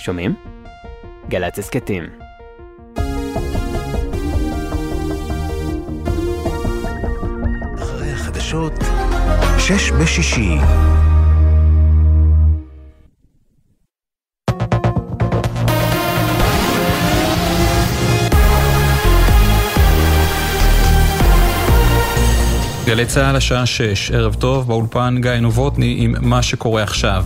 שומעים? גל"צ הסכתים. אחרי החדשות, שש בשישי. גלי צה"ל השעה 6, ערב טוב, באולפן גיא נובוטני עם מה שקורה עכשיו.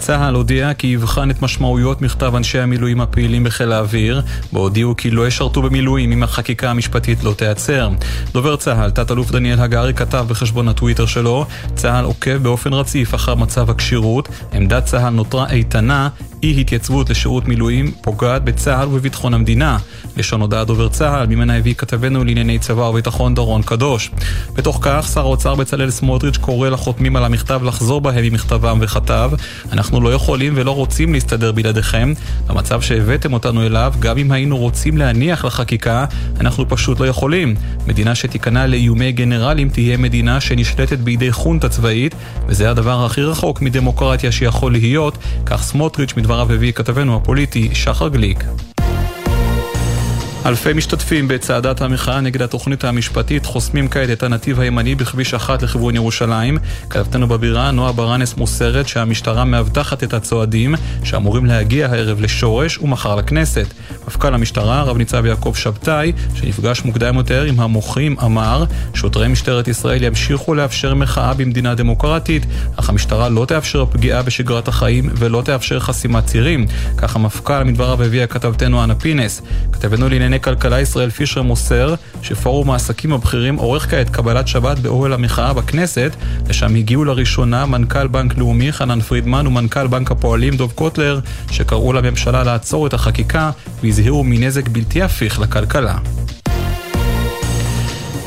צה"ל הודיע כי יבחן את משמעויות מכתב אנשי המילואים הפעילים בחיל האוויר, בו הודיעו כי לא ישרתו במילואים אם החקיקה המשפטית לא תיעצר. דובר צה"ל, תת-אלוף דניאל הגרי, כתב בחשבון הטוויטר שלו, צה"ל עוקב באופן רציף אחר מצב הכשירות, עמדת צה"ל נותרה איתנה, אי התייצבות לשירות מילואים פוגעת בצה"ל ובביטחון המדינה. לשון הודעת דובר צה"ל, ממנה הביא כתבנו לענייני צבא וביטחון דורון קדוש. בתוך כך, שר האוצר בצלאל סמוטריץ' קורא לחותמים על המכתב לחזור בהם ממכתבם וכתב אנחנו לא יכולים ולא רוצים להסתדר בלעדיכם. במצב שהבאתם אותנו אליו, גם אם היינו רוצים להניח לחקיקה, אנחנו פשוט לא יכולים. מדינה שתיכנע לאיומי גנרלים תהיה מדינה שנשלטת בידי חונטה צבאית, וזה הדבר הכי רחוק מדמוקרטיה שיכול להיות, כך סמוטריץ' מדבריו הביא כתבנו הפוליטי שחר גליק. אלפי משתתפים בצעדת המחאה נגד התוכנית המשפטית חוסמים כעת את הנתיב הימני בכביש אחת לכיוון ירושלים. כתבתנו בבירה, נועה ברנס מוסרת שהמשטרה מאבטחת את הצועדים שאמורים להגיע הערב לשורש ומחר לכנסת. מפכ"ל המשטרה, רב ניצב יעקב שבתאי, שנפגש מוקדם יותר עם המוחים, אמר שוטרי משטרת ישראל ימשיכו לאפשר מחאה במדינה דמוקרטית, אך המשטרה לא תאפשר פגיעה בשגרת החיים ולא תאפשר חסימת צירים. כך המפכ"ל מדבריו הביאה כתבתנו אנה פינס. כתבנו לענייני לענייני כלכלה ישראל פישר מוסר שפורום העסקים הבכירים עורך כעת קבלת שבת באוהל המחאה בכנסת, לשם הגיעו לראשונה מנכ"ל בנק לאומי חנן פרידמן ומנכ"ל בנק הפועלים דוב קוטלר, שקראו לממשלה לעצור את החקיקה והזהירו מנזק בלתי הפיך לכלכלה.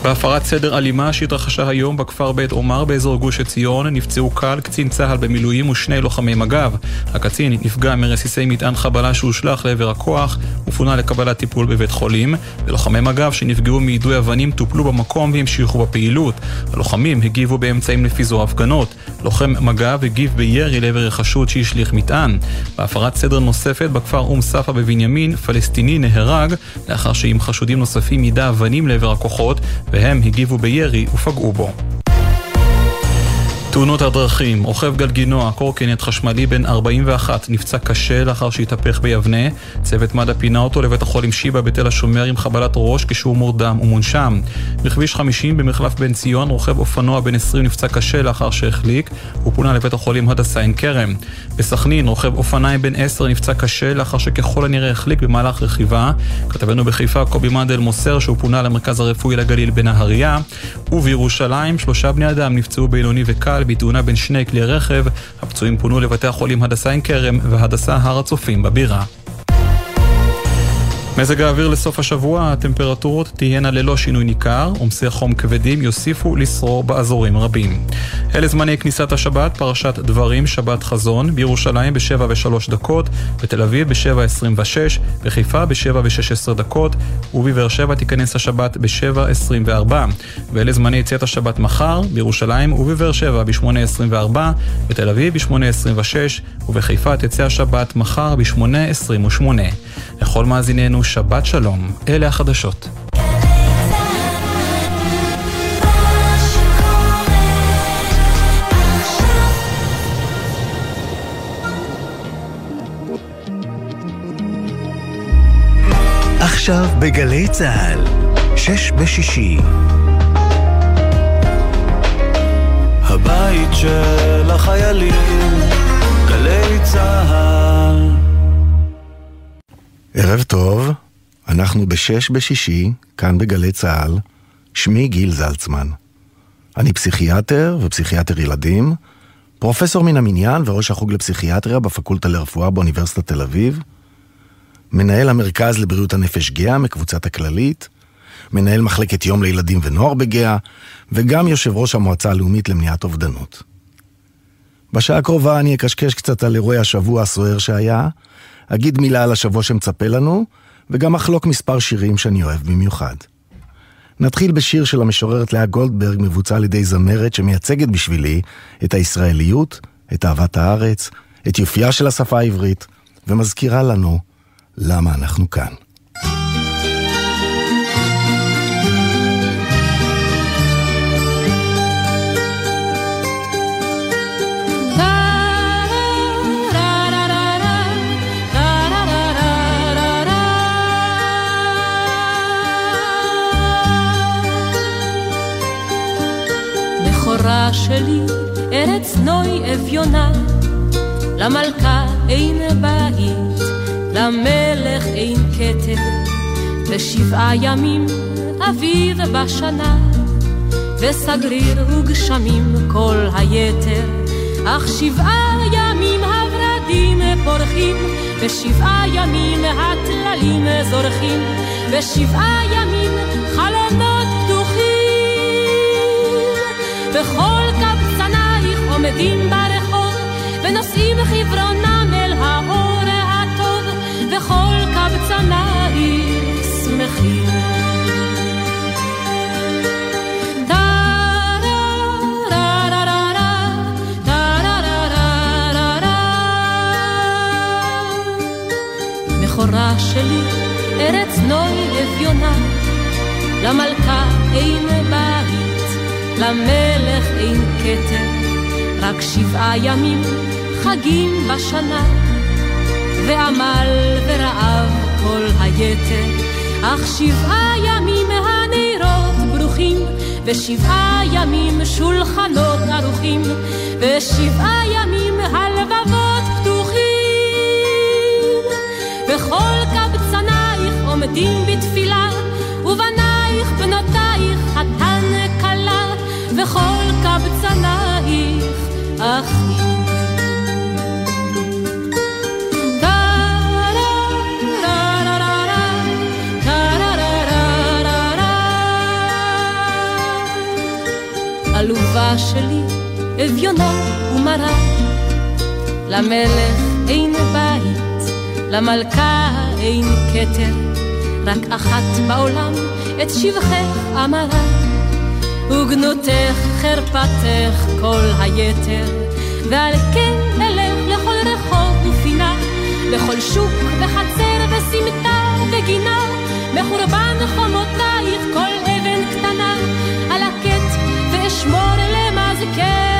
בהפרת סדר אלימה שהתרחשה היום בכפר בית עומר באזור גוש עציון נפצעו קל קצין צה"ל במילואים ושני לוחמי מג"ב. הקצין נפגע מרסיסי מטען חבלה שהושלך לעבר הכוח ופונה לקבלת טיפול בבית חולים ולוחמי מג"ב שנפגעו מיידוי אבנים טופלו במקום והמשיכו בפעילות. הלוחמים הגיבו באמצעים לפיזור הפגנות. לוחם מג"ב הגיב בירי לעבר החשוד שהשליך מטען. בהפרת סדר נוספת בכפר אום ספה בבנימין פלסטיני נהרג לאחר שעם חשודים נוספים יידה אבנים לעבר הכוחות והם הגיבו בירי ופגעו בו. תאונות הדרכים, רוכב גלגינוע, קורקינט חשמלי בן 41 נפצע קשה לאחר שהתהפך ביבנה. צוות מד"א פינה אותו לבית החולים שיבא בתל השומר עם חבלת ראש כשהוא מורדם ומונשם. בכביש 50 במחלף בן ציון, רוכב אופנוע בן 20 נפצע קשה לאחר שהחליק, הוא פונה לבית החולים הדסה עין כרם. בסכנין, רוכב אופניים בן 10 נפצע קשה לאחר שככל הנראה החליק במהלך רכיבה. כתבנו בחיפה קובי מנדל מוסר שהוא פונה למרכז הרפואי לגליל בנהריה. ובירושלים, שלושה בני אדם נפצעו בינוני וקל בתאונה בין שני כלי רכב. הפצועים פונו לבתי החולים הדסה עין כרם והדסה הר הצופים בבירה. מזג האוויר לסוף השבוע, הטמפרטורות תהיינה ללא שינוי ניכר, עומסי חום כבדים יוסיפו לשרור באזורים רבים. אלה זמני כניסת השבת, פרשת דברים, שבת חזון, בירושלים ב-7 ו-3 דקות, בתל אביב ב-7.26, בחיפה ב-7 ו-16 דקות, ובבאר שבע תיכנס השבת ב-7.24. ואלה זמני יציאת השבת מחר, בירושלים ובבאר שבע ב-8.24, בתל אביב ב-8.26, ובחיפה תצא השבת מחר ב-8.28. לכל מאזיננו שבת שלום, אלה החדשות. עכשיו בגלי צה"ל, שש בשישי. הבית של החיילים, גלי צה"ל. ערב טוב, אנחנו בשש בשישי, כאן בגלי צה"ל, שמי גיל זלצמן. אני פסיכיאטר ופסיכיאטר ילדים, פרופסור מן המניין וראש החוג לפסיכיאטריה בפקולטה לרפואה באוניברסיטת תל אביב, מנהל המרכז לבריאות הנפש גאה מקבוצת הכללית, מנהל מחלקת יום לילדים ונוער בגאה, וגם יושב ראש המועצה הלאומית למניעת אובדנות. בשעה הקרובה אני אקשקש קצת על אירועי השבוע הסוער שהיה, אגיד מילה על השבוע שמצפה לנו, וגם אחלוק מספר שירים שאני אוהב במיוחד. נתחיל בשיר של המשוררת לאה גולדברג, מבוצע על ידי זמרת שמייצגת בשבילי את הישראליות, את אהבת הארץ, את יופייה של השפה העברית, ומזכירה לנו למה אנחנו כאן. שלי, ארץ נוי אביונה, למלכה אין בית, למלך אין כתר, ושבעה ימים אביב בשנה, וסגריר וגשמים כל היתר, אך שבעה ימים הורדים פורחים, ושבעה ימים הטללים זורחים, ושבעה ימים חלונות וכל קבצנייך עומדים ברחוב, ונושאים חברונם אל האור הטוב, וכל קבצנייך שמחים. בכורה שלי, ארץ נוי אביונה, למלכה אין בית. למלך אין כתר, רק שבעה ימים חגים בשנה, ועמל ורעב כל היתר, אך שבעה ימים הנרות ברוכים, ושבעה ימים שולחנות ערוכים, ושבעה ימים הלבבות פתוחים. וכל קבצנייך עומדים בתפילה, ובנייך בנותייך חתן אחים. עלובה שלי, אביונה ומרה, למלך אין בית, למלכה אין כתר, רק אחת בעולם את שבחך אמרה. וגנותך חרפתך כל היתר, ועל כן אלך לכל רחוב ופינה, לכל שוק וחצר וסמטה וגינה, מחורבן חומותייך כל אבן קטנה, על הקט ואשמור למזכרת,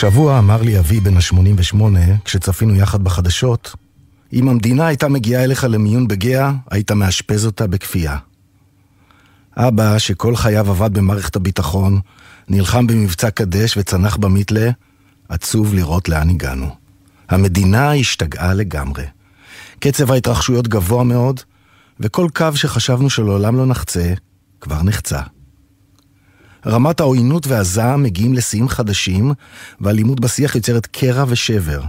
השבוע אמר לי אבי בן ה-88, כשצפינו יחד בחדשות, אם המדינה הייתה מגיעה אליך למיון בגאה, היית מאשפז אותה בכפייה. אבא, שכל חייו עבד במערכת הביטחון, נלחם במבצע קדש וצנח במיתלה, עצוב לראות לאן הגענו. המדינה השתגעה לגמרי. קצב ההתרחשויות גבוה מאוד, וכל קו שחשבנו שלעולם לא נחצה, כבר נחצה. רמת העוינות והזעם מגיעים לשיאים חדשים, והאלימות בשיח יוצרת קרע ושבר,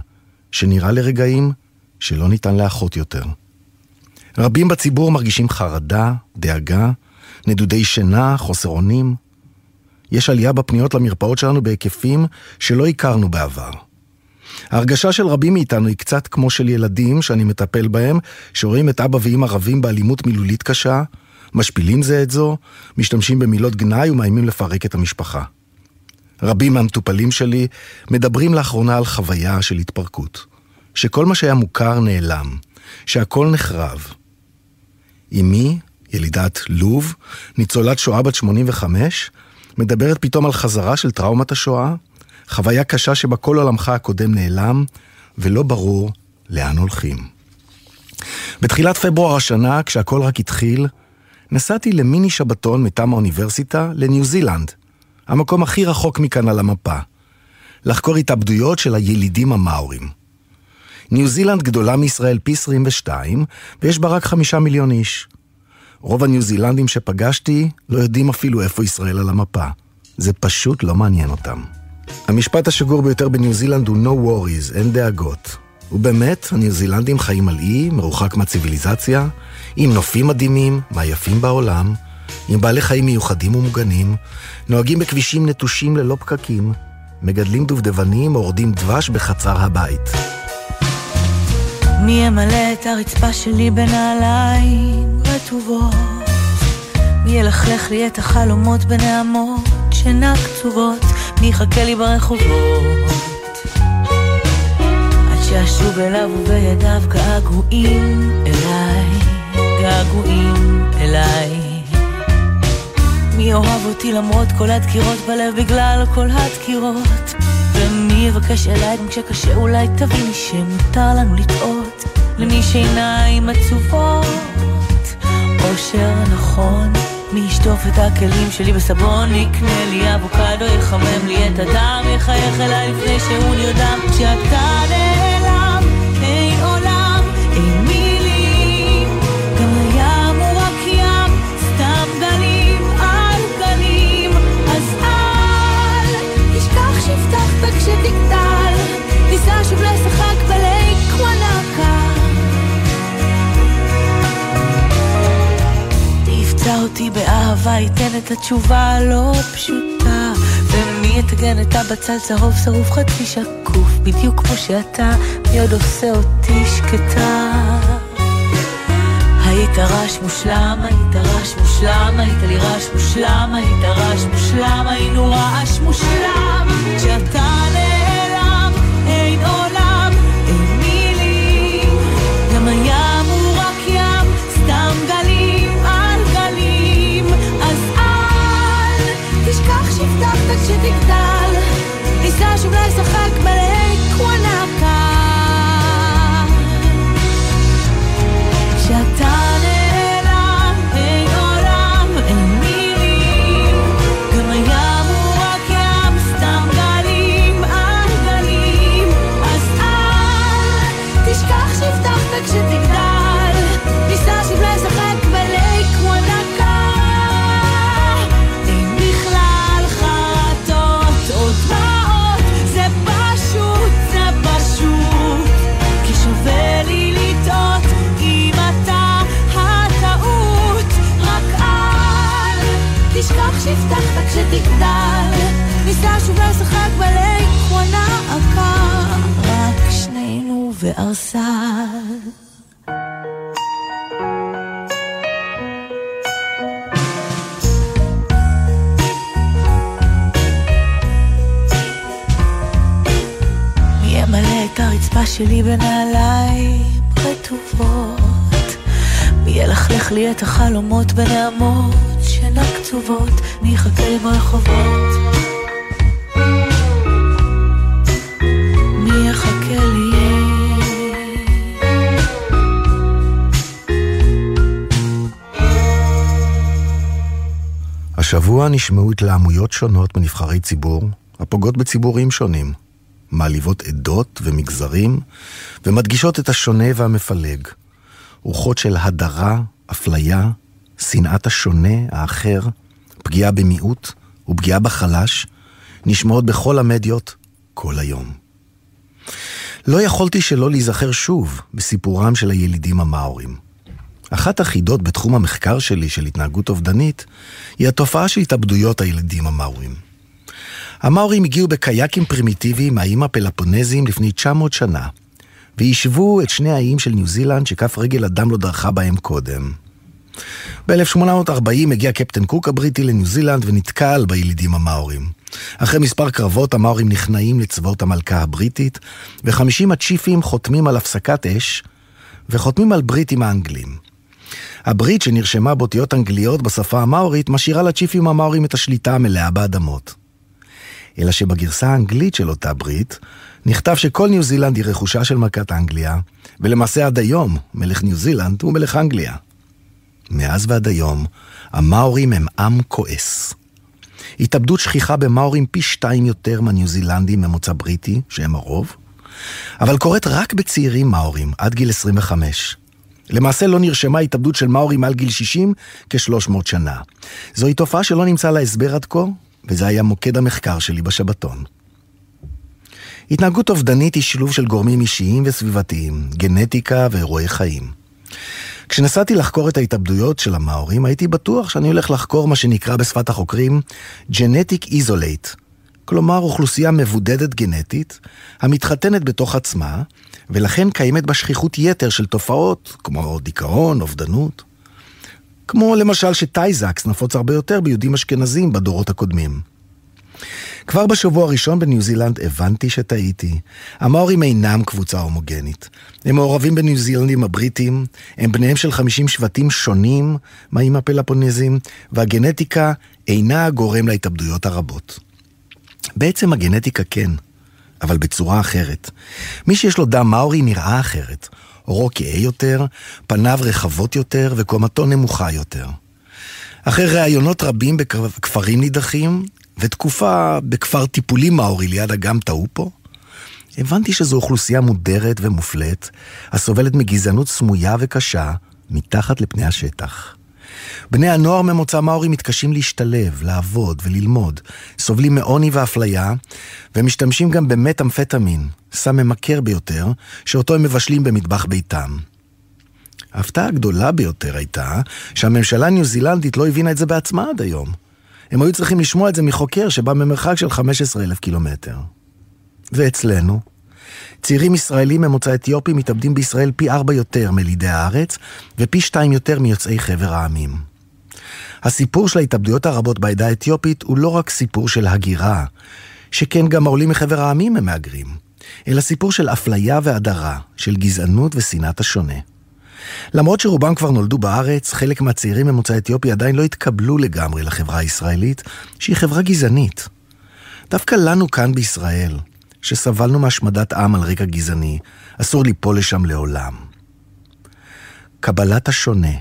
שנראה לרגעים שלא ניתן לאחות יותר. רבים בציבור מרגישים חרדה, דאגה, נדודי שינה, חוסר אונים. יש עלייה בפניות למרפאות שלנו בהיקפים שלא הכרנו בעבר. ההרגשה של רבים מאיתנו היא קצת כמו של ילדים שאני מטפל בהם, שרואים את אבא ואמא רבים באלימות מילולית קשה, משפילים זה את זו, משתמשים במילות גנאי ומאיימים לפרק את המשפחה. רבים מהמטופלים שלי מדברים לאחרונה על חוויה של התפרקות. שכל מה שהיה מוכר נעלם, שהכל נחרב. אמי, ילידת לוב, ניצולת שואה בת 85, מדברת פתאום על חזרה של טראומת השואה, חוויה קשה שבה כל עולמך הקודם נעלם, ולא ברור לאן הולכים. בתחילת פברואר השנה, כשהכל רק התחיל, נסעתי למיני שבתון מטעם האוניברסיטה לניו זילנד, המקום הכי רחוק מכאן על המפה. לחקור התאבדויות של הילידים המאורים. ניו זילנד גדולה מישראל פי 22, ויש בה רק חמישה מיליון איש. רוב הניו זילנדים שפגשתי לא יודעים אפילו איפה ישראל על המפה. זה פשוט לא מעניין אותם. המשפט השגור ביותר בניו זילנד הוא no worries, אין דאגות. ובאמת, הניו זילנדים חיים על אי, מרוחק מהציוויליזציה, עם נופים מדהימים, מהיפים בעולם, עם בעלי חיים מיוחדים ומוגנים, נוהגים בכבישים נטושים ללא פקקים, מגדלים דובדבנים, אורדים דבש בחצר הבית. מי ימלא את הרצפה שלי בנעליים רטובות? מי ילכלך לי את החלומות בנעמות שינה קצובות? מי יחכה לי ברחובות? עד שאשוב אליו ובידיו געגועים אליי, געגועים אליי. מי אוהב אותי למרות כל הדקירות בלב בגלל כל הדקירות? ומי יבקש אליי גם כשקשה אולי תביני שמותר לנו לטעות למי שעיניים עצובות אושר נכון מי ישטוף את הכלים שלי בסבון יקנה לי אבוקדו יחמם לי את הדם יחייך אליי לפני שהוא נרדם כשאתה נעלם ייתן את התשובה הלא פשוטה. ומי יטגן את הבצל צהוב שרוף חצי שקוף? בדיוק כמו שאתה, מי עוד עושה אותי שקטה? היית רעש מושלם, היית רעש מושלם, היית לי רעש מושלם, היית רעש מושלם, היינו רעש מושלם. כשאתה כשתגדל ניסה שוב לשחק בלייק כשתגדל ניסה שוב לשחק בלייק וואנקה רק שנינו וארסל ימלא את הרצפה שלי בנעליים רטובות? ילכלך לי את החלומות בנעמות שינה קצובות? מי יחכה לי ברחובות? מי יחכה לי? השבוע נשמעו התלהמויות שונות מנבחרי ציבור, הפוגעות בציבורים שונים, מעליבות עדות ומגזרים, ומדגישות את השונה והמפלג. רוחות של הדרה, אפליה, שנאת השונה, האחר, פגיעה במיעוט ופגיעה בחלש, נשמעות בכל המדיות כל היום. לא יכולתי שלא להיזכר שוב בסיפורם של הילידים המאורים. אחת החידות בתחום המחקר שלי של התנהגות אובדנית היא התופעה של התאבדויות הילדים המאורים. המאורים הגיעו בקייקים פרימיטיביים מהאיים הפלפונזיים לפני 900 שנה, ויישבו את שני האיים של ניו זילנד שכף רגל אדם לא דרכה בהם קודם. ב-1840 הגיע קפטן קוק הבריטי לניו זילנד ונתקל בילידים המאורים. אחרי מספר קרבות המאורים נכנעים לצבאות המלכה הבריטית, וחמישים הצ'יפים חותמים על הפסקת אש, וחותמים על ברית עם האנגלים. הברית שנרשמה באותיות אנגליות בשפה המאורית משאירה לצ'יפים המאורים את השליטה המלאה באדמות. אלא שבגרסה האנגלית של אותה ברית, נכתב שכל ניו זילנד היא רכושה של מלכת אנגליה, ולמעשה עד היום מלך ניו זילנד הוא מלך אנגליה. מאז ועד היום, המאורים הם עם כועס. התאבדות שכיחה במאורים פי שתיים יותר מהניו זילנדים ממוצא בריטי, שהם הרוב, אבל קורית רק בצעירים מאורים, עד גיל 25. למעשה לא נרשמה התאבדות של מאורים מעל גיל 60 כ-300 שנה. זוהי תופעה שלא נמצא לה הסבר עד כה, וזה היה מוקד המחקר שלי בשבתון. התנהגות אובדנית היא שילוב של גורמים אישיים וסביבתיים, גנטיקה ואירועי חיים. כשנסעתי לחקור את ההתאבדויות של המאורים, הייתי בטוח שאני הולך לחקור מה שנקרא בשפת החוקרים Genetic Isolate, כלומר אוכלוסייה מבודדת גנטית, המתחתנת בתוך עצמה, ולכן קיימת בה שכיחות יתר של תופעות, כמו דיכאון, אובדנות. כמו למשל שטייזקס נפוץ הרבה יותר ביהודים אשכנזים בדורות הקודמים. כבר בשבוע הראשון בניו זילנד הבנתי שטעיתי. המאורים אינם קבוצה הומוגנית. הם מעורבים בניו זילנדים הבריטים, הם בניהם של 50 שבטים שונים מהאיים הפלפונזים, והגנטיקה אינה הגורם להתאבדויות הרבות. בעצם הגנטיקה כן, אבל בצורה אחרת. מי שיש לו דם מאורי נראה אחרת. עורו כהה יותר, פניו רחבות יותר וקומתו נמוכה יותר. אחרי ראיונות רבים בכפרים נידחים, ותקופה בכפר טיפולי מאורי ליד אגם טאופו, הבנתי שזו אוכלוסייה מודרת ומופלית, הסובלת מגזענות סמויה וקשה, מתחת לפני השטח. בני הנוער ממוצא מאורי מתקשים להשתלב, לעבוד וללמוד, סובלים מעוני ואפליה, ומשתמשים גם במטאמפטמין, סם ממכר ביותר, שאותו הם מבשלים במטבח ביתם. ההפתעה הגדולה ביותר הייתה שהממשלה הניו זילנדית לא הבינה את זה בעצמה עד היום. הם היו צריכים לשמוע את זה מחוקר שבא ממרחק של 15,000 קילומטר. ואצלנו, צעירים ישראלים ממוצא אתיופי מתאבדים בישראל פי ארבע יותר מלידי הארץ, ופי שתיים יותר מיוצאי חבר העמים. הסיפור של ההתאבדויות הרבות בעדה האתיופית הוא לא רק סיפור של הגירה, שכן גם העולים מחבר העמים הם מהגרים, אלא סיפור של אפליה והדרה, של גזענות ושנאת השונה. למרות שרובם כבר נולדו בארץ, חלק מהצעירים ממוצא אתיופי עדיין לא התקבלו לגמרי לחברה הישראלית, שהיא חברה גזענית. דווקא לנו כאן בישראל, שסבלנו מהשמדת עם על רקע גזעני, אסור ליפול לשם לעולם. קבלת השונה,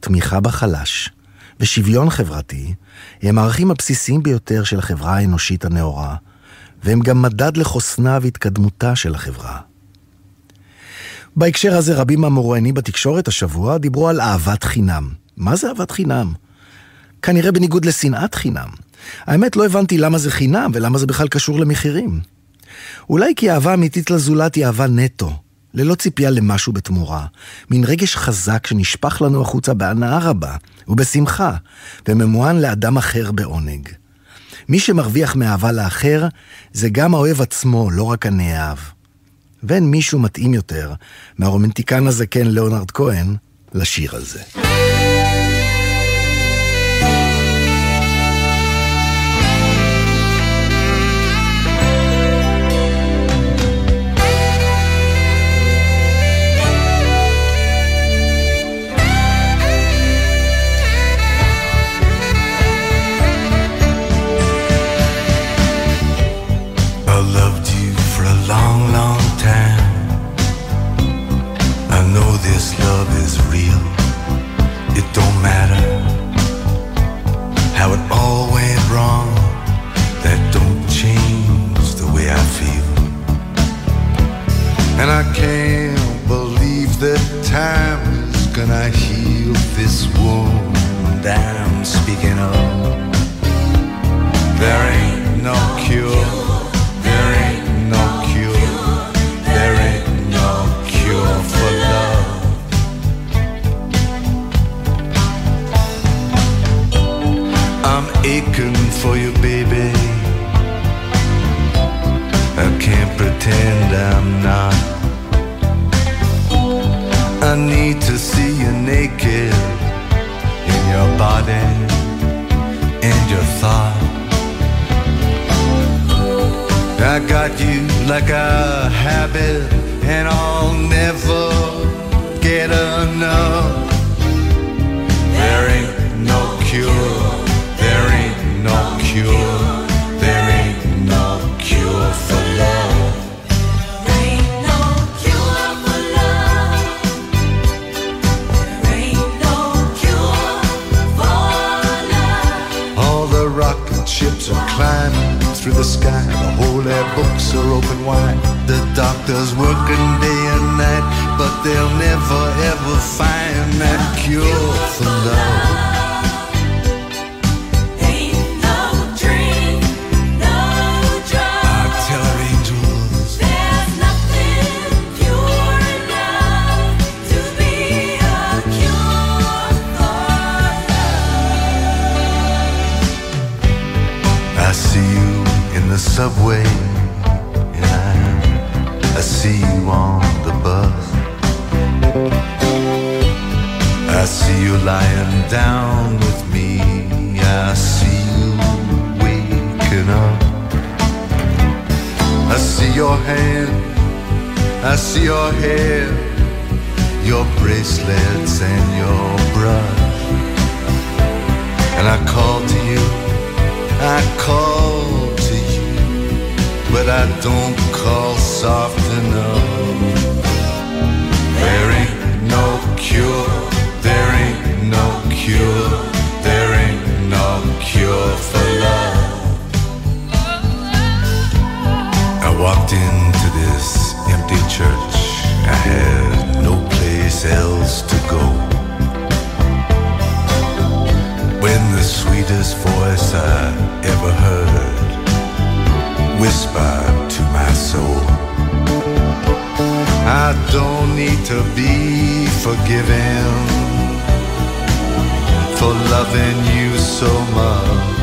תמיכה בחלש ושוויון חברתי הם הערכים הבסיסיים ביותר של החברה האנושית הנאורה, והם גם מדד לחוסנה והתקדמותה של החברה. בהקשר הזה רבים מהמרואיינים בתקשורת השבוע דיברו על אהבת חינם. מה זה אהבת חינם? כנראה בניגוד לשנאת חינם. האמת, לא הבנתי למה זה חינם ולמה זה בכלל קשור למחירים. אולי כי אהבה אמיתית לזולת היא אהבה נטו, ללא ציפייה למשהו בתמורה. מין רגש חזק שנשפך לנו החוצה בהנאה רבה ובשמחה, וממוען לאדם אחר בעונג. מי שמרוויח מאהבה לאחר, זה גם האוהב עצמו, לא רק הנאהב. ואין מישהו מתאים יותר מהרומנטיקן הזקן ליאונרד כהן לשיר על don't matter how it all went wrong. That don't change the way I feel. And I can't believe that time is gonna heal this wound I'm speaking of. There ain't no cure. однако doctors working day and night, but they'll never ever find that cure for love. Your hand. I see your hair, your bracelets and your brush. And I call to you. I call to you, but I don't call soft enough. There ain't no cure, there ain't no cure, there ain't no cure for walked into this empty church, I had no place else to go. When the sweetest voice I ever heard whispered to my soul. I don't need to be forgiven for loving you so much.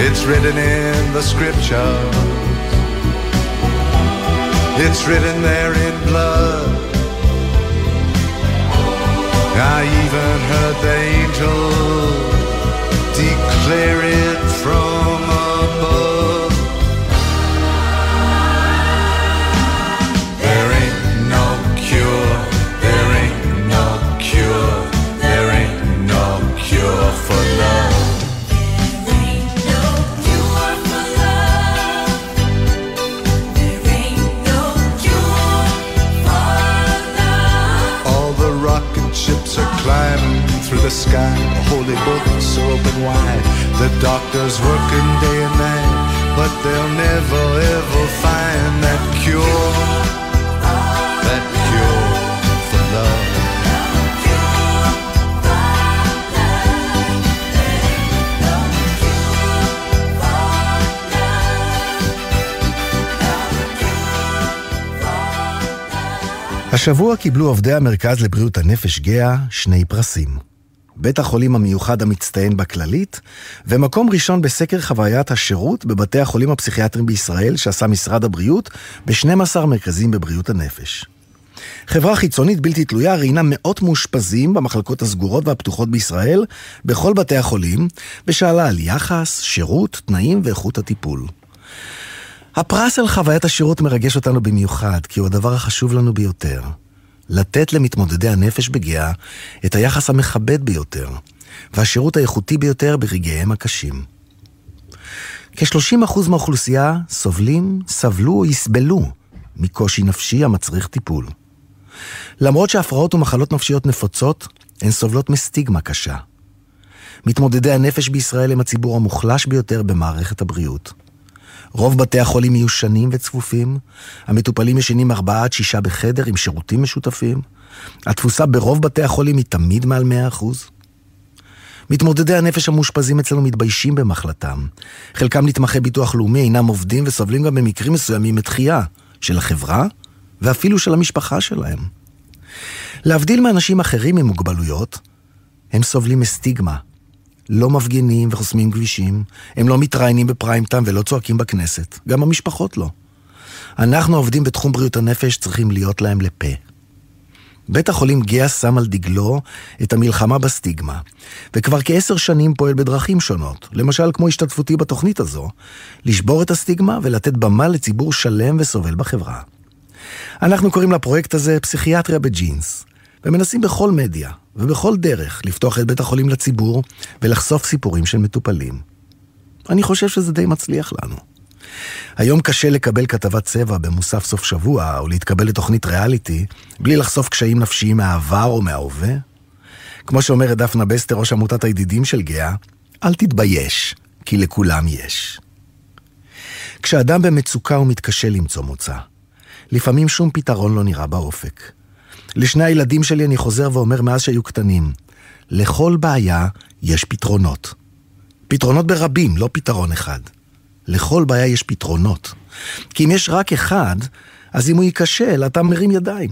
It's written in the scriptures, it's written there in blood. I even heard the angels declare it the sky. The holy books are open wide. The doctors working day and night, but they'll never ever find that cure. That cure for love. השבוע קיבלו עובדי המרכז לבריאות הנפש גאה שני פרסים. בית החולים המיוחד המצטיין בכללית, ומקום ראשון בסקר חוויית השירות בבתי החולים הפסיכיאטריים בישראל שעשה משרד הבריאות ב-12 מרכזים בבריאות הנפש. חברה חיצונית בלתי תלויה ראיינה מאות מאושפזים במחלקות הסגורות והפתוחות בישראל, בכל בתי החולים, ושאלה על יחס, שירות, תנאים ואיכות הטיפול. הפרס על חוויית השירות מרגש אותנו במיוחד, כי הוא הדבר החשוב לנו ביותר. לתת למתמודדי הנפש בגאה את היחס המכבד ביותר, והשירות האיכותי ביותר ברגעיהם הקשים. כ-30% מהאוכלוסייה סובלים, סבלו או יסבלו מקושי נפשי המצריך טיפול. למרות שהפרעות ומחלות נפשיות נפוצות, הן סובלות מסטיגמה קשה. מתמודדי הנפש בישראל הם הציבור המוחלש ביותר במערכת הבריאות. רוב בתי החולים מיושנים וצפופים, המטופלים ישנים ארבעה עד שישה בחדר עם שירותים משותפים, התפוסה ברוב בתי החולים היא תמיד מעל 100%. מתמודדי הנפש המאושפזים אצלנו מתביישים במחלתם. חלקם נתמכי ביטוח לאומי אינם עובדים וסובלים גם במקרים מסוימים מתחייה של החברה ואפילו של המשפחה שלהם. להבדיל מאנשים אחרים עם מוגבלויות, הם סובלים מסטיגמה, לא מפגינים וחוסמים כבישים, הם לא מתראיינים בפריים טיים ולא צועקים בכנסת, גם המשפחות לא. אנחנו העובדים בתחום בריאות הנפש צריכים להיות להם לפה. בית החולים גאה שם על דגלו את המלחמה בסטיגמה, וכבר כעשר שנים פועל בדרכים שונות, למשל כמו השתתפותי בתוכנית הזו, לשבור את הסטיגמה ולתת במה לציבור שלם וסובל בחברה. אנחנו קוראים לפרויקט הזה פסיכיאטריה בג'ינס, ומנסים בכל מדיה ובכל דרך לפתוח את בית החולים לציבור ולחשוף סיפורים של מטופלים. אני חושב שזה די מצליח לנו. היום קשה לקבל כתבת צבע במוסף סוף שבוע, או להתקבל לתוכנית ריאליטי, בלי לחשוף קשיים נפשיים מהעבר או מההווה. כמו שאומרת דפנה בסטר, ראש עמותת הידידים של גאה, אל תתבייש, כי לכולם יש. כשאדם במצוקה הוא מתקשה למצוא מוצא. לפעמים שום פתרון לא נראה באופק. לשני הילדים שלי אני חוזר ואומר מאז שהיו קטנים, לכל בעיה יש פתרונות. פתרונות ברבים, לא פתרון אחד. לכל בעיה יש פתרונות. כי אם יש רק אחד, אז אם הוא ייכשל, אתה מרים ידיים.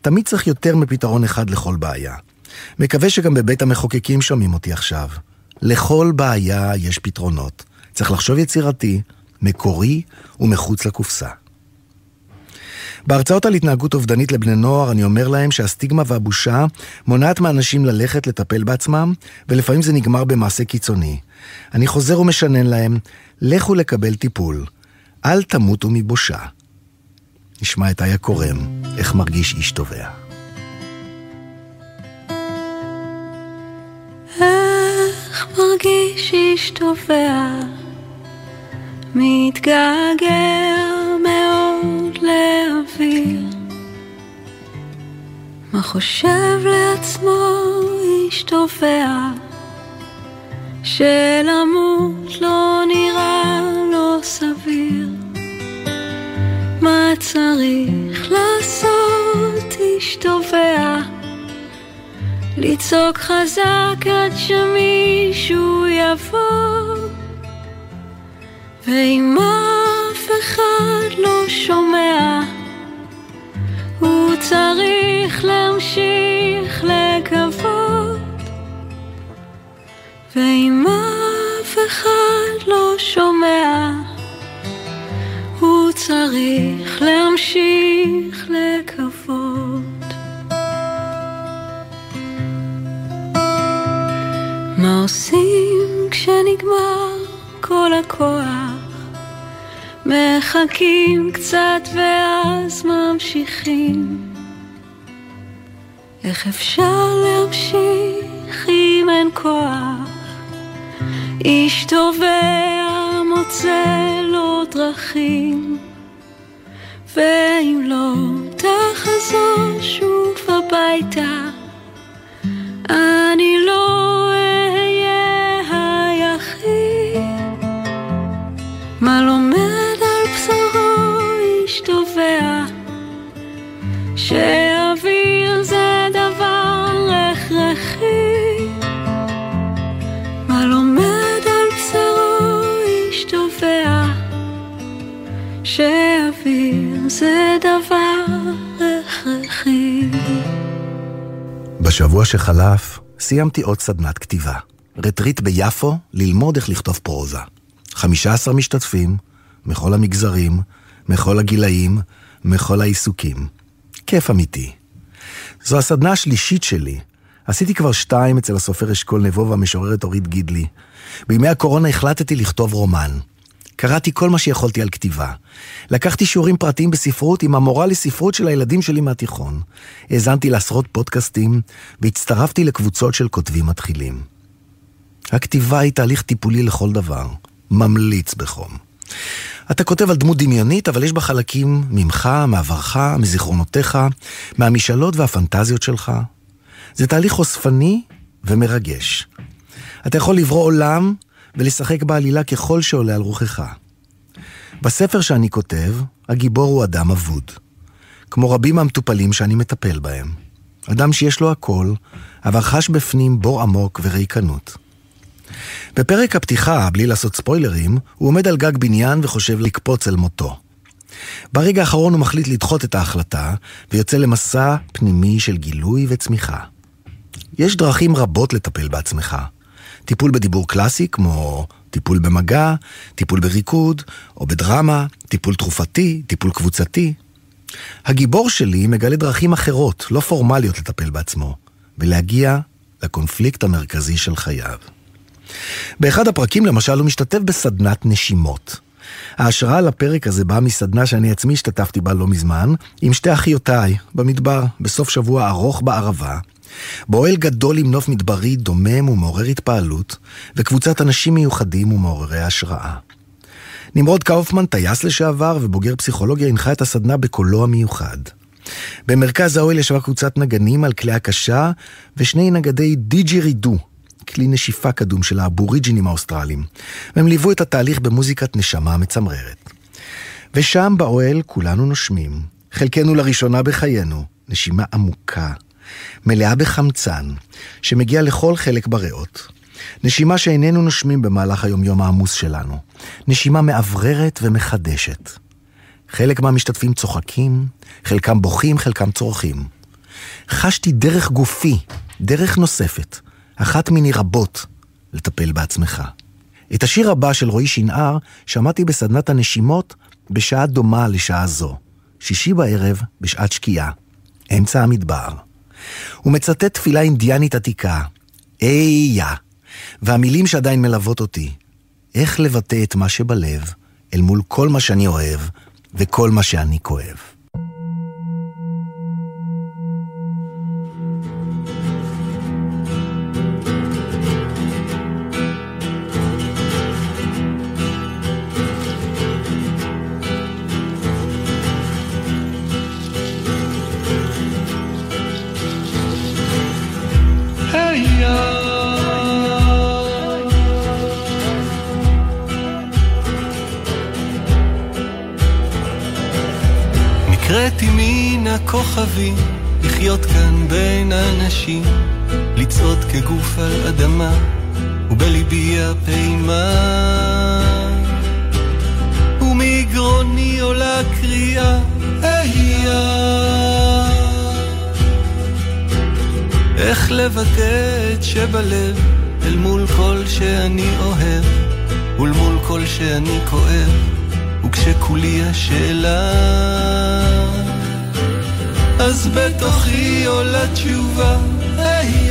תמיד צריך יותר מפתרון אחד לכל בעיה. מקווה שגם בבית המחוקקים שומעים אותי עכשיו. לכל בעיה יש פתרונות. צריך לחשוב יצירתי, מקורי ומחוץ לקופסה. בהרצאות על התנהגות אובדנית לבני נוער אני אומר להם שהסטיגמה והבושה מונעת מאנשים ללכת לטפל בעצמם, ולפעמים זה נגמר במעשה קיצוני. אני חוזר ומשנן להם, לכו לקבל טיפול. אל תמותו מבושה. נשמע את איה קורם, איך מרגיש איש תובע. איך מרגיש איש תובע, מתגעגע מאוד לאוויר. מה חושב לעצמו איש תובע, שלמות לא נראה לו סביר. מה צריך לעשות איש תובע? לצעוק חזק עד שמישהו יבוא אף אחד לא שומע. הוא צריך להמשיך לקוות. ואם אף אחד לא שומע הוא צריך להמשיך לקוות. מה עושים כשנגמר כל הכוח? מחכים קצת ואז ממשיכים. איך אפשר להמשיך אם אין כוח? איש תובע מוצא לו דרכים, ואם לא תחזור שוב הביתה, אני לא זה דבר הכרחי. בשבוע שחלף סיימתי עוד סדנת כתיבה. רטריט ביפו ללמוד איך לכתוב פרוזה. 15 משתתפים, מכל המגזרים, מכל הגילאים, מכל העיסוקים. כיף אמיתי. זו הסדנה השלישית שלי. עשיתי כבר שתיים אצל הסופר אשכול נבו והמשוררת אורית גידלי. בימי הקורונה החלטתי לכתוב רומן. קראתי כל מה שיכולתי על כתיבה. לקחתי שיעורים פרטיים בספרות עם המורה לספרות של הילדים שלי מהתיכון. האזנתי לעשרות פודקאסטים והצטרפתי לקבוצות של כותבים מתחילים. הכתיבה היא תהליך טיפולי לכל דבר. ממליץ בחום. אתה כותב על דמות דמיונית, אבל יש בה חלקים ממך, מעברך, מזיכרונותיך, מהמשאלות והפנטזיות שלך. זה תהליך חושפני ומרגש. אתה יכול לברוא עולם ולשחק בעלילה ככל שעולה על רוחך. בספר שאני כותב, הגיבור הוא אדם אבוד. כמו רבים מהמטופלים שאני מטפל בהם. אדם שיש לו הכל, אבל חש בפנים בור עמוק וריקנות. בפרק הפתיחה, בלי לעשות ספוילרים, הוא עומד על גג בניין וחושב לקפוץ אל מותו. ברגע האחרון הוא מחליט לדחות את ההחלטה, ויוצא למסע פנימי של גילוי וצמיחה. יש דרכים רבות לטפל בעצמך. טיפול בדיבור קלאסי, כמו טיפול במגע, טיפול בריקוד, או בדרמה, טיפול תרופתי, טיפול קבוצתי. הגיבור שלי מגלה דרכים אחרות, לא פורמליות לטפל בעצמו, ולהגיע לקונפליקט המרכזי של חייו. באחד הפרקים למשל הוא משתתף בסדנת נשימות. ההשראה לפרק הזה באה מסדנה שאני עצמי השתתפתי בה לא מזמן, עם שתי אחיותיי, במדבר, בסוף שבוע ארוך בערבה, באוהל גדול עם נוף מדברי דומם ומעורר התפעלות, וקבוצת אנשים מיוחדים ומעוררי השראה. נמרוד קאופמן, טייס לשעבר ובוגר פסיכולוגיה, הנחה את הסדנה בקולו המיוחד. במרכז האוהל ישבה קבוצת נגנים על כלי הקשה ושני נגני דיג'רידו, כלי נשיפה קדום של האבוריג'ינים האוסטרליים, והם ליוו את התהליך במוזיקת נשמה מצמררת. ושם באוהל כולנו נושמים, חלקנו לראשונה בחיינו, נשימה עמוקה, מלאה בחמצן, שמגיע לכל חלק בריאות. נשימה שאיננו נושמים במהלך היומיום העמוס שלנו. נשימה מאווררת ומחדשת. חלק מהמשתתפים צוחקים, חלקם בוכים, חלקם צורכים. חשתי דרך גופי, דרך נוספת, אחת מיני רבות, לטפל בעצמך. את השיר הבא של רועי שנהר שמעתי בסדנת הנשימות בשעה דומה לשעה זו. שישי בערב, בשעת שקיעה. אמצע המדבר. הוא מצטט תפילה אינדיאנית עתיקה, איה, והמילים שעדיין מלוות אותי, איך לבטא את מה שבלב אל מול כל מה שאני אוהב וכל מה שאני כואב. מן הכוכבים, לחיות כאן בין אנשים, לצעוד כגוף על אדמה, ובליבי הפעימה. ומגרוני עולה קריאה, אהיה. איך לבטא את שבלב, אל מול כל שאני אוהב, ולמול כל שאני כואב, וכשכולי השאלה אז בתוכי עולה תשובה, היה.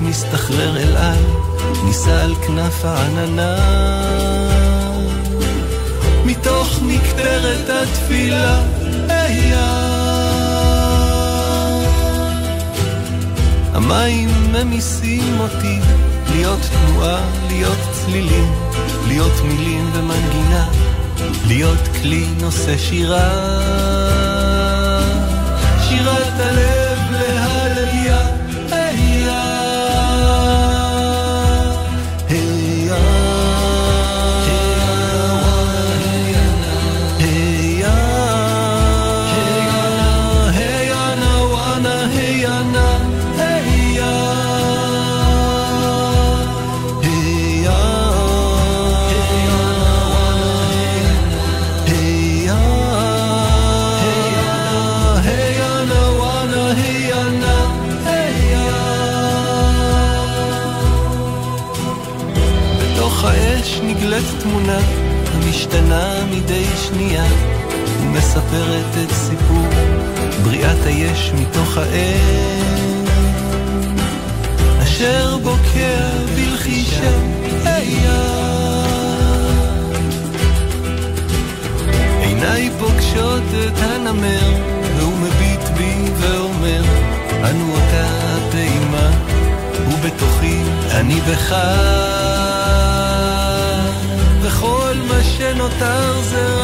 מסתחרר אל על, נישא על כנף העננה. מתוך מקטרת התפילה, אהיה. המים ממיסים אותי, להיות תנועה, להיות צלילים, להיות מילים ומנגינה, להיות כלי נושא שירה. נגלית תמונה המשתנה מדי שנייה ומספרת את סיפור בריאת היש מתוך האש אשר בוקע בלחישה היה. עיניי פוגשות את הנמר והוא מביט בי ואומר אנו אותה הפעימה ובתוכי אני בך מה שנותר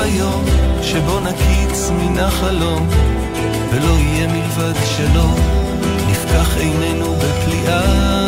היום, שבו נקיץ מן החלום, ולא יהיה מלבד שלא, נפקח עינינו בפליאה.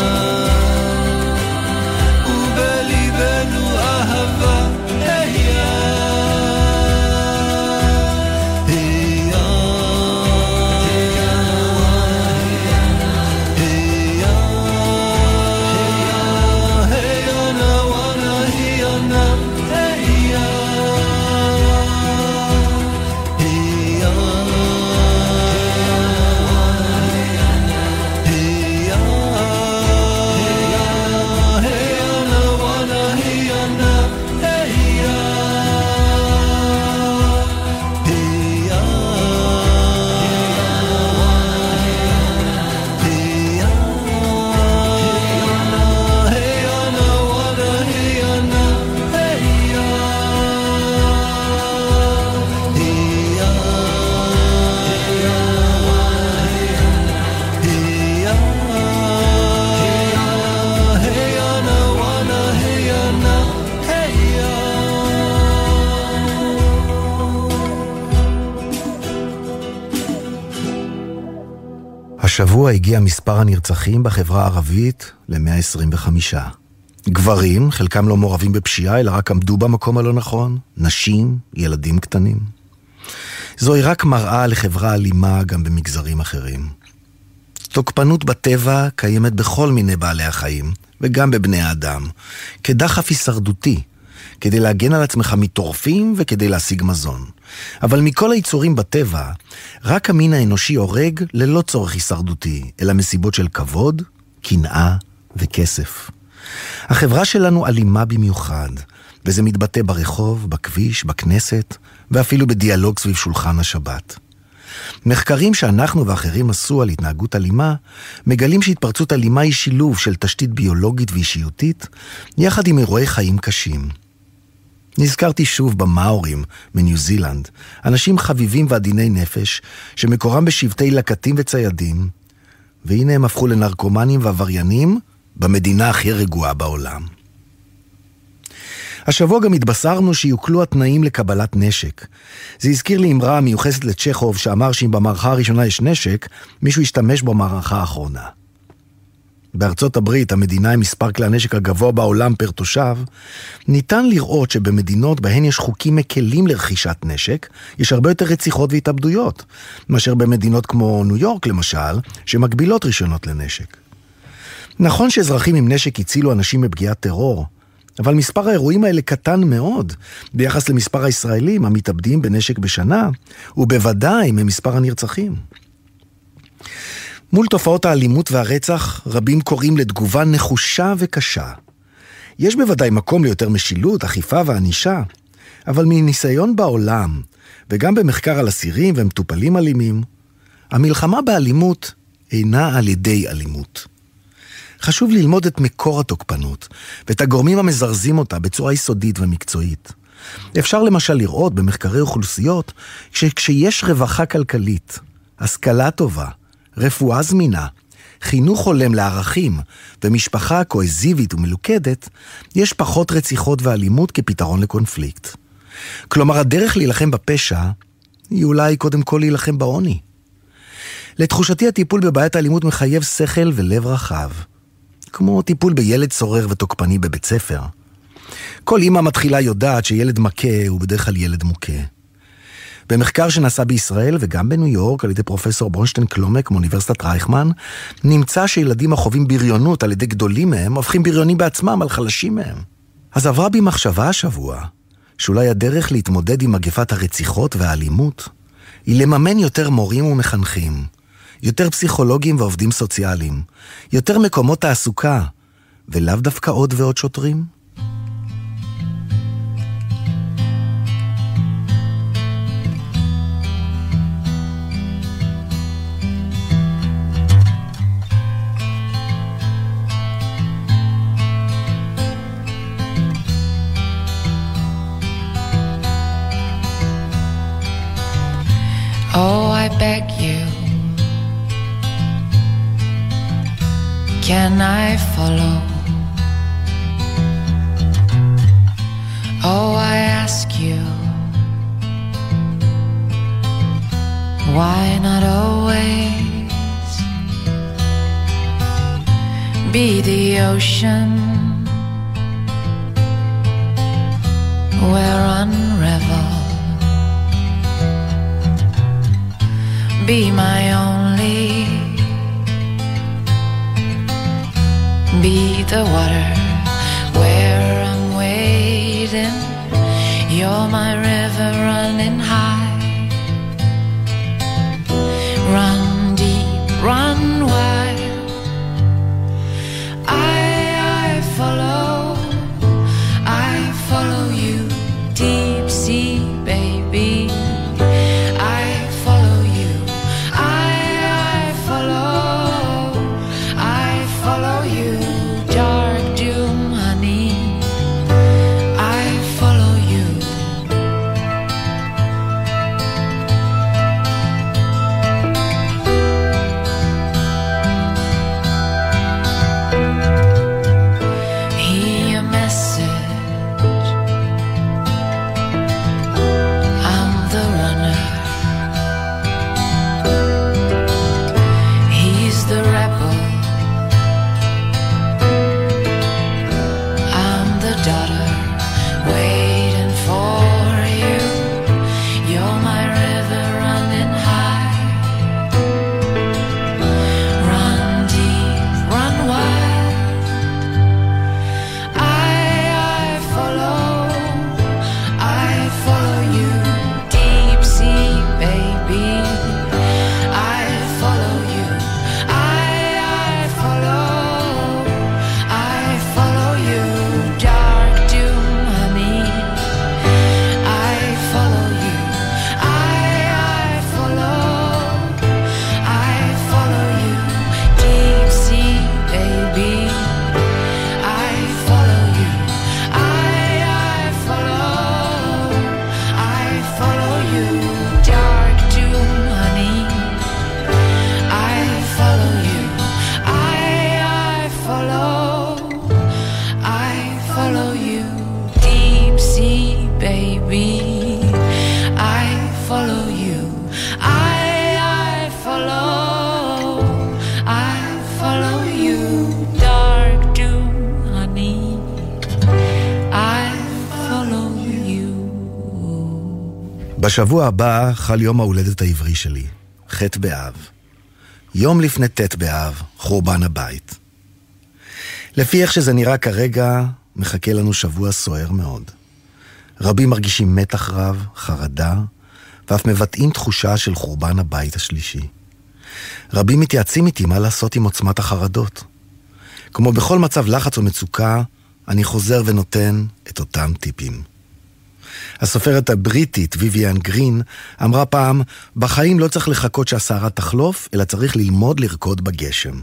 השבוע הגיע מספר הנרצחים בחברה הערבית ל-125. גברים, חלקם לא מעורבים בפשיעה, אלא רק עמדו במקום הלא נכון, נשים, ילדים קטנים. זוהי רק מראה לחברה אלימה גם במגזרים אחרים. תוקפנות בטבע קיימת בכל מיני בעלי החיים, וגם בבני האדם, כדחף הישרדותי, כדי להגן על עצמך מטורפים וכדי להשיג מזון. אבל מכל היצורים בטבע, רק המין האנושי הורג ללא צורך הישרדותי, אלא מסיבות של כבוד, קנאה וכסף. החברה שלנו אלימה במיוחד, וזה מתבטא ברחוב, בכביש, בכנסת, ואפילו בדיאלוג סביב שולחן השבת. מחקרים שאנחנו ואחרים עשו על התנהגות אלימה, מגלים שהתפרצות אלימה היא שילוב של תשתית ביולוגית ואישיותית, יחד עם אירועי חיים קשים. נזכרתי שוב במאורים מניו זילנד, אנשים חביבים ועדיני נפש, שמקורם בשבטי לקטים וציידים, והנה הם הפכו לנרקומנים ועבריינים במדינה הכי רגועה בעולם. השבוע גם התבשרנו שיוקלו התנאים לקבלת נשק. זה הזכיר לי אמרה המיוחסת לצ'כוב שאמר שאם במערכה הראשונה יש נשק, מישהו ישתמש במערכה האחרונה. בארצות הברית, המדינה עם מספר כלי הנשק הגבוה בעולם פר תושב, ניתן לראות שבמדינות בהן יש חוקים מקלים לרכישת נשק, יש הרבה יותר רציחות והתאבדויות, מאשר במדינות כמו ניו יורק למשל, שמגבילות רישיונות לנשק. נכון שאזרחים עם נשק הצילו אנשים מפגיעת טרור, אבל מספר האירועים האלה קטן מאוד ביחס למספר הישראלים המתאבדים בנשק בשנה, ובוודאי ממספר הנרצחים. מול תופעות האלימות והרצח, רבים קוראים לתגובה נחושה וקשה. יש בוודאי מקום ליותר משילות, אכיפה וענישה, אבל מניסיון בעולם, וגם במחקר על אסירים ומטופלים אלימים, המלחמה באלימות אינה על ידי אלימות. חשוב ללמוד את מקור התוקפנות, ואת הגורמים המזרזים אותה בצורה יסודית ומקצועית. אפשר למשל לראות במחקרי אוכלוסיות שכשיש רווחה כלכלית, השכלה טובה, רפואה זמינה, חינוך הולם לערכים ומשפחה קוהזיבית ומלוכדת, יש פחות רציחות ואלימות כפתרון לקונפליקט. כלומר, הדרך להילחם בפשע היא אולי קודם כל להילחם בעוני. לתחושתי הטיפול בבעיית האלימות מחייב שכל ולב רחב. כמו טיפול בילד סורר ותוקפני בבית ספר. כל אימא מתחילה יודעת שילד מכה הוא בדרך כלל ילד מוכה. במחקר שנעשה בישראל וגם בניו יורק על ידי פרופסור ברונשטיין קלומק מאוניברסיטת רייכמן, נמצא שילדים החווים בריונות על ידי גדולים מהם, הופכים בריונים בעצמם על חלשים מהם. אז עברה בי מחשבה השבוע, שאולי הדרך להתמודד עם מגפת הרציחות והאלימות, היא לממן יותר מורים ומחנכים, יותר פסיכולוגים ועובדים סוציאליים, יותר מקומות תעסוקה, ולאו דווקא עוד ועוד שוטרים? Oh, I beg you. Can I follow? Oh, I ask you. Why not always be the ocean where unravel? Be my only, be the water where I'm waiting. You're my river בשבוע הבא חל יום ההולדת העברי שלי, ח' באב. יום לפני ט' באב, חורבן הבית. לפי איך שזה נראה כרגע, מחכה לנו שבוע סוער מאוד. רבים מרגישים מתח רב, חרדה, ואף מבטאים תחושה של חורבן הבית השלישי. רבים מתייעצים איתי מה לעשות עם עוצמת החרדות. כמו בכל מצב לחץ או מצוקה, אני חוזר ונותן את אותם טיפים. הסופרת הבריטית ויvian גרין אמרה פעם, בחיים לא צריך לחכות שהסערה תחלוף, אלא צריך ללמוד לרקוד בגשם.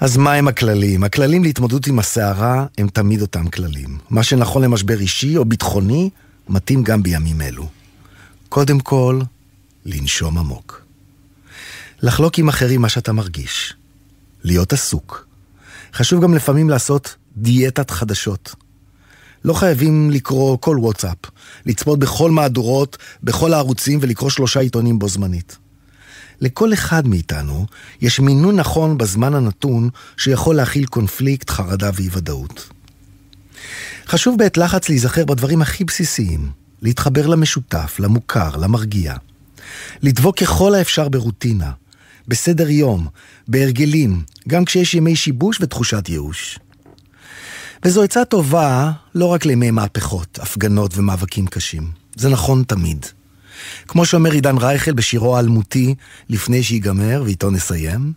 אז מה הם הכללים? הכללים להתמודדות עם הסערה הם תמיד אותם כללים. מה שנכון למשבר אישי או ביטחוני, מתאים גם בימים אלו. קודם כל, לנשום עמוק. לחלוק עם אחרים מה שאתה מרגיש. להיות עסוק. חשוב גם לפעמים לעשות דיאטת חדשות. לא חייבים לקרוא כל וואטסאפ, לצפות בכל מהדורות, בכל הערוצים ולקרוא שלושה עיתונים בו זמנית. לכל אחד מאיתנו יש מינון נכון בזמן הנתון שיכול להכיל קונפליקט, חרדה ואי ודאות. חשוב בעת לחץ להיזכר בדברים הכי בסיסיים, להתחבר למשותף, למוכר, למרגיע. לדבוק ככל האפשר ברוטינה, בסדר יום, בהרגלים, גם כשיש ימי שיבוש ותחושת ייאוש. וזו עצה טובה לא רק לימי מהפכות, הפגנות ומאבקים קשים. זה נכון תמיד. כמו שאומר עידן רייכל בשירו האלמותי, לפני שיגמר, ואיתו נסיים,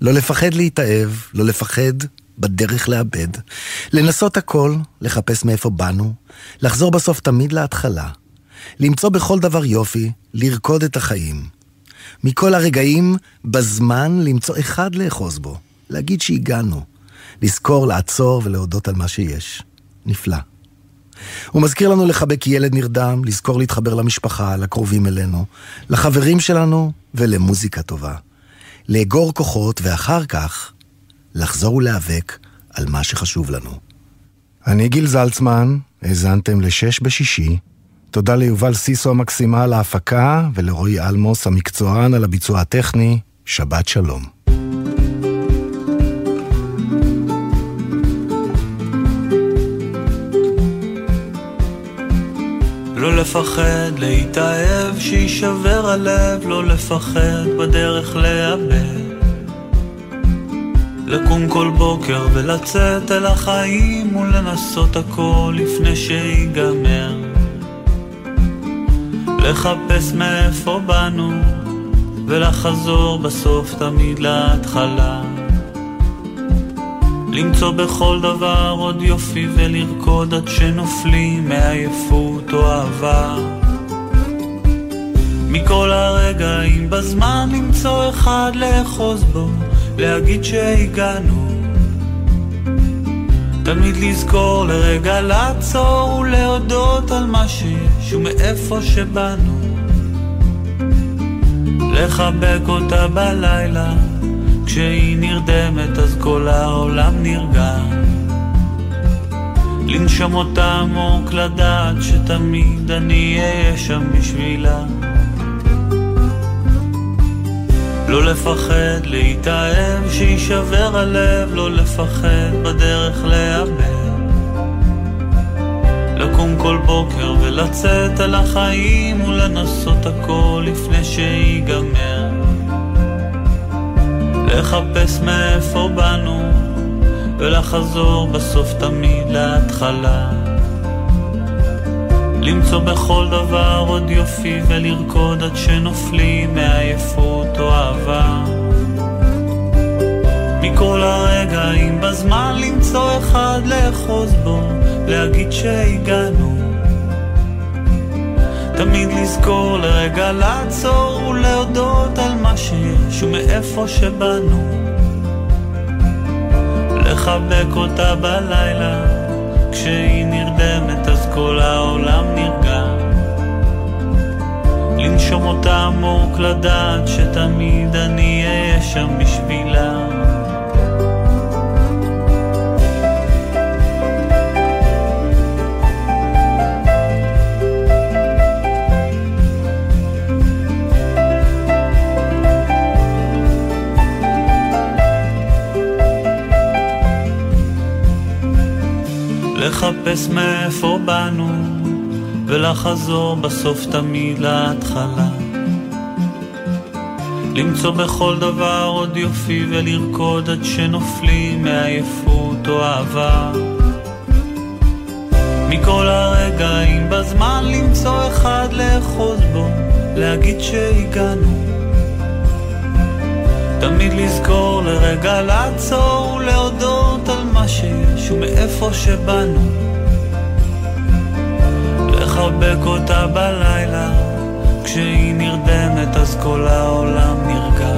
לא לפחד להתאהב, לא לפחד בדרך לאבד. לנסות הכל, לחפש מאיפה באנו, לחזור בסוף תמיד להתחלה. למצוא בכל דבר יופי, לרקוד את החיים. מכל הרגעים, בזמן, למצוא אחד לאחוז בו. להגיד שהגענו. לזכור, לעצור ולהודות על מה שיש. נפלא. הוא מזכיר לנו לחבק ילד נרדם, לזכור להתחבר למשפחה, לקרובים אלינו, לחברים שלנו ולמוזיקה טובה. לאגור כוחות ואחר כך לחזור ולהיאבק על מה שחשוב לנו. אני גיל זלצמן, האזנתם לשש בשישי. תודה ליובל סיסו המקסימה על ההפקה ולרועי אלמוס המקצוען על הביצוע הטכני. שבת שלום. לא לפחד להתאהב, שיישבר הלב, לא לפחד בדרך לאבד. לקום כל בוקר ולצאת אל החיים ולנסות הכל לפני שיגמר. לחפש מאיפה באנו ולחזור בסוף תמיד להתחלה. למצוא בכל דבר עוד יופי ולרקוד עד שנופלים מעייפות או אהבה. מכל הרגעים בזמן למצוא אחד לאחוז בו, להגיד שהגענו. תמיד לזכור לרגע לעצור ולהודות על מה שיש ומאיפה שבאנו. לחבק אותה בלילה כשהיא נרדמת אז כל העולם נרגע. לנשום אותה עמוק לדעת שתמיד אני אהיה שם בשבילה. לא לפחד להתאהב שיישבר הלב לא לפחד בדרך לאבד לקום כל בוקר ולצאת על החיים ולנסות הכל לפני שיגמר לחפש מאיפה באנו ולחזור בסוף תמיד להתחלה. למצוא בכל דבר עוד יופי ולרקוד עד שנופלים מעייפות או אהבה. מכל הרגעים בזמן למצוא אחד לאחוז בו להגיד שהגענו תמיד לזכור לרגע לעצור ולהודות על מה שיש ומאיפה שבאנו. לחבק אותה בלילה כשהיא נרדמת אז כל העולם נרגע. לנשום אותה עמוק לדעת שתמיד אני אהיה שם בשבילה לחפש מאיפה באנו ולחזור בסוף תמיד להתחלה. למצוא בכל דבר עוד יופי ולרקוד עד שנופלים מעייפות או אהבה. מכל הרגעים בזמן למצוא אחד לאחוז בו להגיד שהגענו. תמיד לזכור לרגע לעצור ולהודות על מה שיש ומאיפה שבאנו לחבק אותה בלילה. כשהיא נרדמת אז כל העולם נרגע.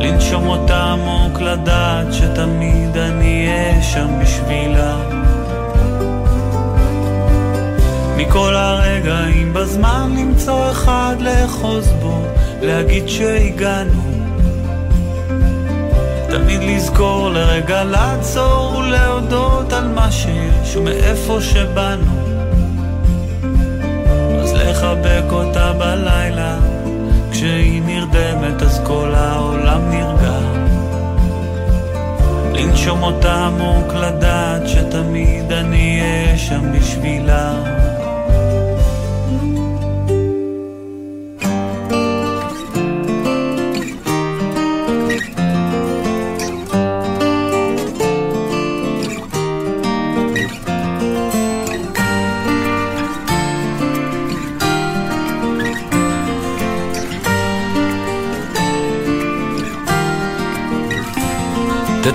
לנשום אותה עמוק לדעת שתמיד אני אהיה שם בשבילה. מכל הרגעים בזמן למצוא אחד לאחוז בו להגיד שהגענו. תמיד לזכור לרגע לעצור ולהודות על מה שיש ומאיפה שבאנו לחבק אותה בלילה. כשהיא נרדמת אז כל העולם נרגע. לנשום אותה עמוק לדעת שתמיד אני אהיה שם בשבילה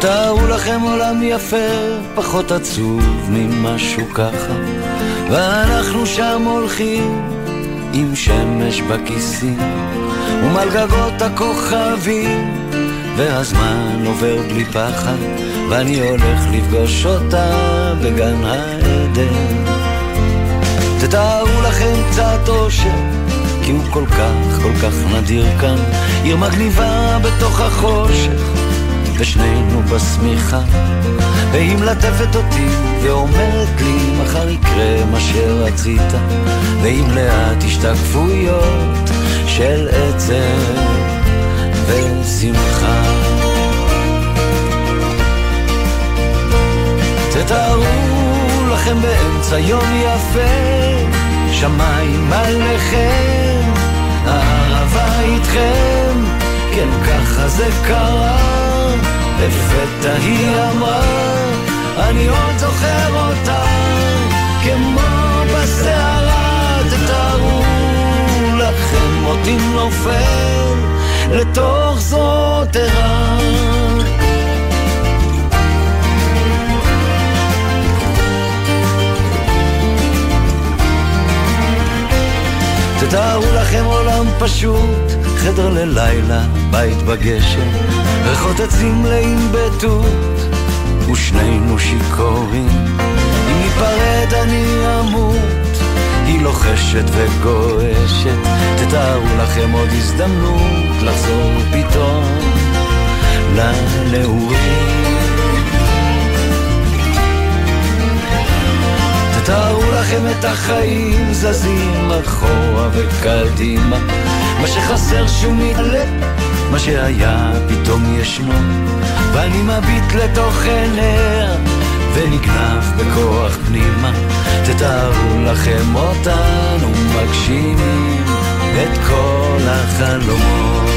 תתארו לכם עולם יפה, פחות עצוב ממשהו ככה, ואנחנו שם הולכים עם שמש בכיסים, ומעל גגות הכוכבים, והזמן עובר בלי פחד, ואני הולך לפגוש אותה בגן העדן. תתארו לכם קצת אושר, כי הוא כל כך, כל כך נדיר כאן, עיר מגניבה בתוך החושך. ושנינו בשמיכה. והיא מלטפת אותי ואומרת לי מחר יקרה מה שרצית, ואם לאט השתקפויות של עצב ושמחה. תתארו לכם באמצע יום יפה, שמיים עליכם, הערבה איתכם, כן ככה זה קרה, לפתע היא אמרה, אני עוד זוכר אותה, כמו בסערה, תתארו לכם אותי נופל לתוך זאת ערה. תתארו לכם עולם פשוט, חדר ללילה, בית בגשם, ריחות עצים מלאים בתות, ושנינו שיכורים. אם ניפרד אני אמות, היא לוחשת וגועשת, תתארו לכם עוד הזדמנות לחזור פתאום לנעורים. תארו לכם את החיים זזים אחורה וקדימה. מה שחסר שהוא מתעלה מה שהיה פתאום ישנו. ואני מביט לתוך עיניה ונגנב בכוח פנימה. תתארו לכם אותנו מגשימים את כל החלומות.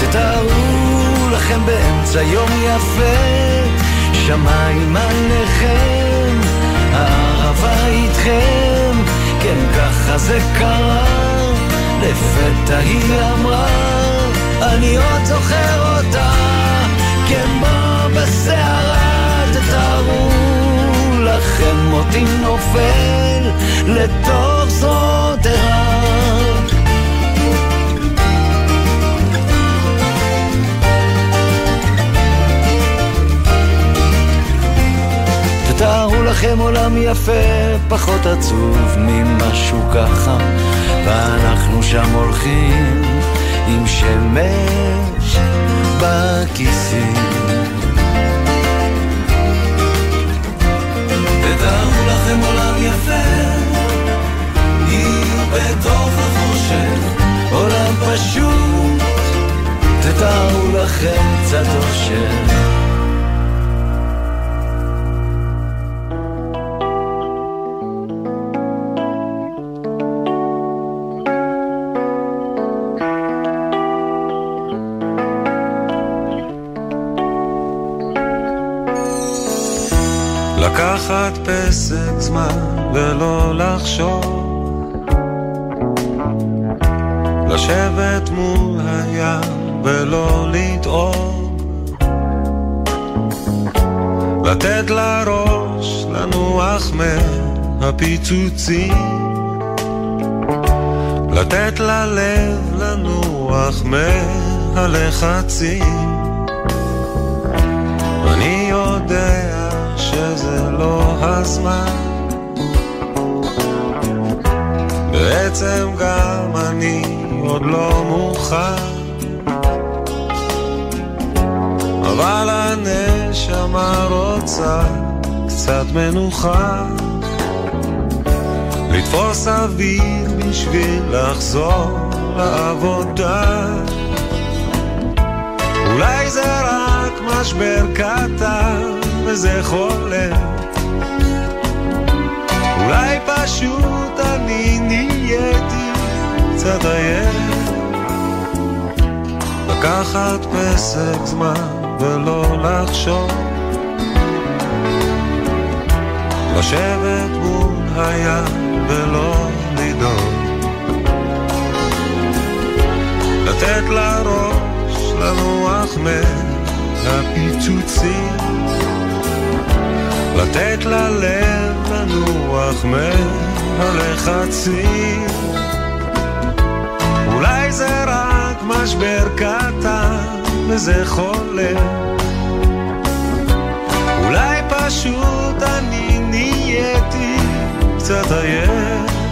תתארו לכם באמצע יום יפה שמיים עליכם, הערבה איתכם, כן ככה זה קרה, לפתע היא אמרה, אני עוד זוכר אותה, כמו בסערה, תתארו לכם אותי נופל לתוך זאת ערה. לכם עולם יפה, פחות עצוב ממשהו ככה, ואנחנו שם הולכים עם שמש בכיסים. תתארו לכם עולם יפה, היא בתוך החושך, עולם פשוט, תתארו לכם קצת אושר. לקחת פסק זמן ולא לחשוב. לשבת מול הים ולא לטעום לתת לראש לנוח מהפיצוצים. לתת ללב לנוח מהלחצים. אני יודע שזה לא הזמן. בעצם גם אני עוד לא מוכן. אבל הנשמה רוצה קצת מנוחה. לתפוס אוויר בשביל לחזור לעבודה. אולי זה רק משבר קטן וזה חולם אולי פשוט אני נהייתי קצת עייף. לקחת פסק זמן ולא לחשוב. לשבת מול הים ולא לדאוג. לתת לראש לנוח מהפיצוצים לתת ללב לנוח מהלחצים. אולי זה רק משבר קטן וזה חולם אולי פשוט אני נהייתי קצת עייף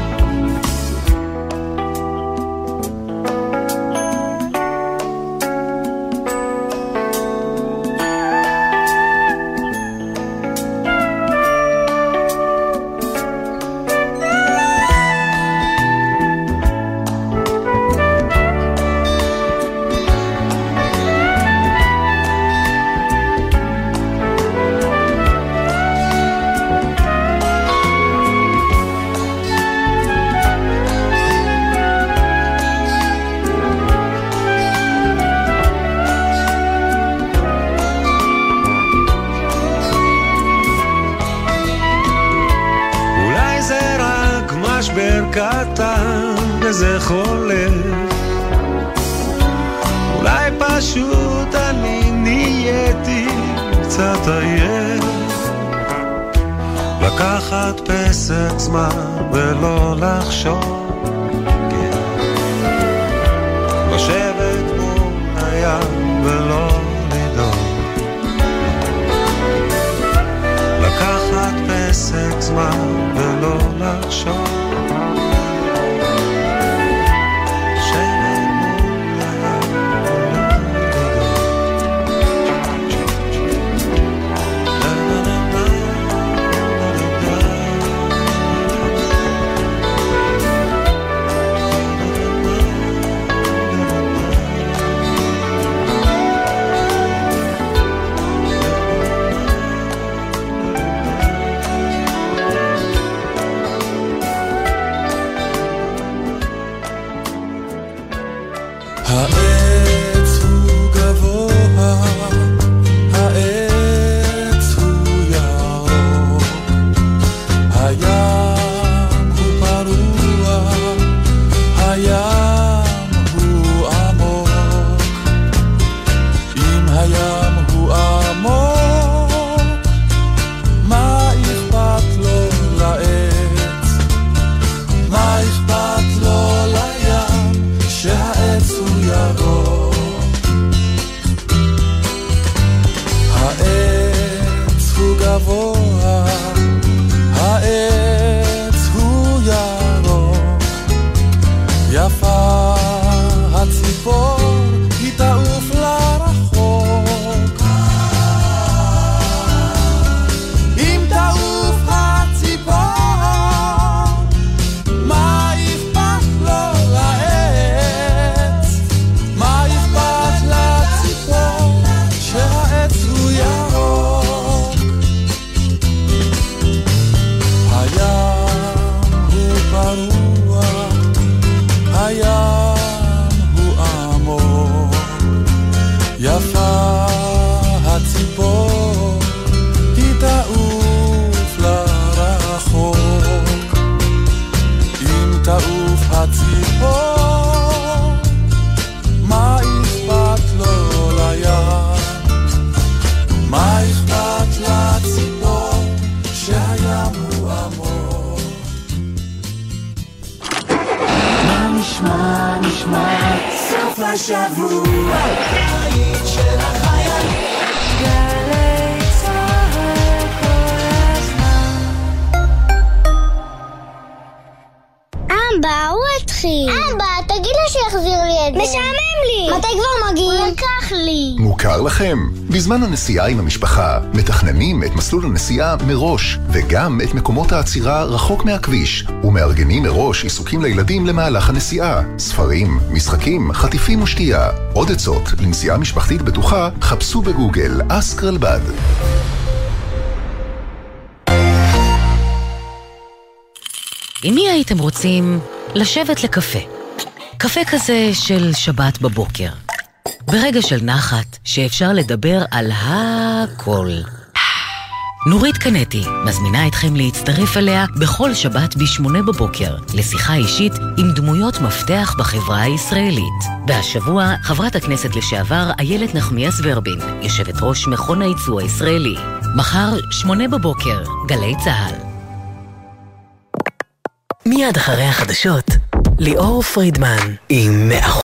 לשבת מול הים ולא לדאוג. לקחת פסק זמן ולא לחשוב סוף השבוע, בית של החיילים. גלי צהל כל הזמן אבא, הוא התחיל. אבא, תגיד לו שיחזיר לי את זה. משעמם מתי כבר מגיעים? הוא לקח לי. מוכר לכם? בזמן הנסיעה עם המשפחה, מתכננים את מסלול הנסיעה מראש, וגם את מקומות העצירה רחוק מהכביש, ומארגנים מראש עיסוקים לילדים למהלך הנסיעה. ספרים, משחקים, חטיפים ושתייה. עוד עצות לנסיעה משפחתית בטוחה, חפשו בגוגל אסק רלב"ד. עם מי הייתם רוצים לשבת לקפה? קפה כזה של שבת בבוקר. ברגע של נחת, שאפשר לדבר על הכל. נורית קנטי מזמינה אתכם להצטרף אליה בכל שבת ב-8 בבוקר לשיחה אישית עם דמויות מפתח בחברה הישראלית. והשבוע, חברת הכנסת לשעבר איילת נחמיאס ורבין, יושבת ראש מכון הייצוא הישראלי. מחר, 8 בבוקר, גלי צה"ל. מיד אחרי החדשות, ליאור פרידמן עם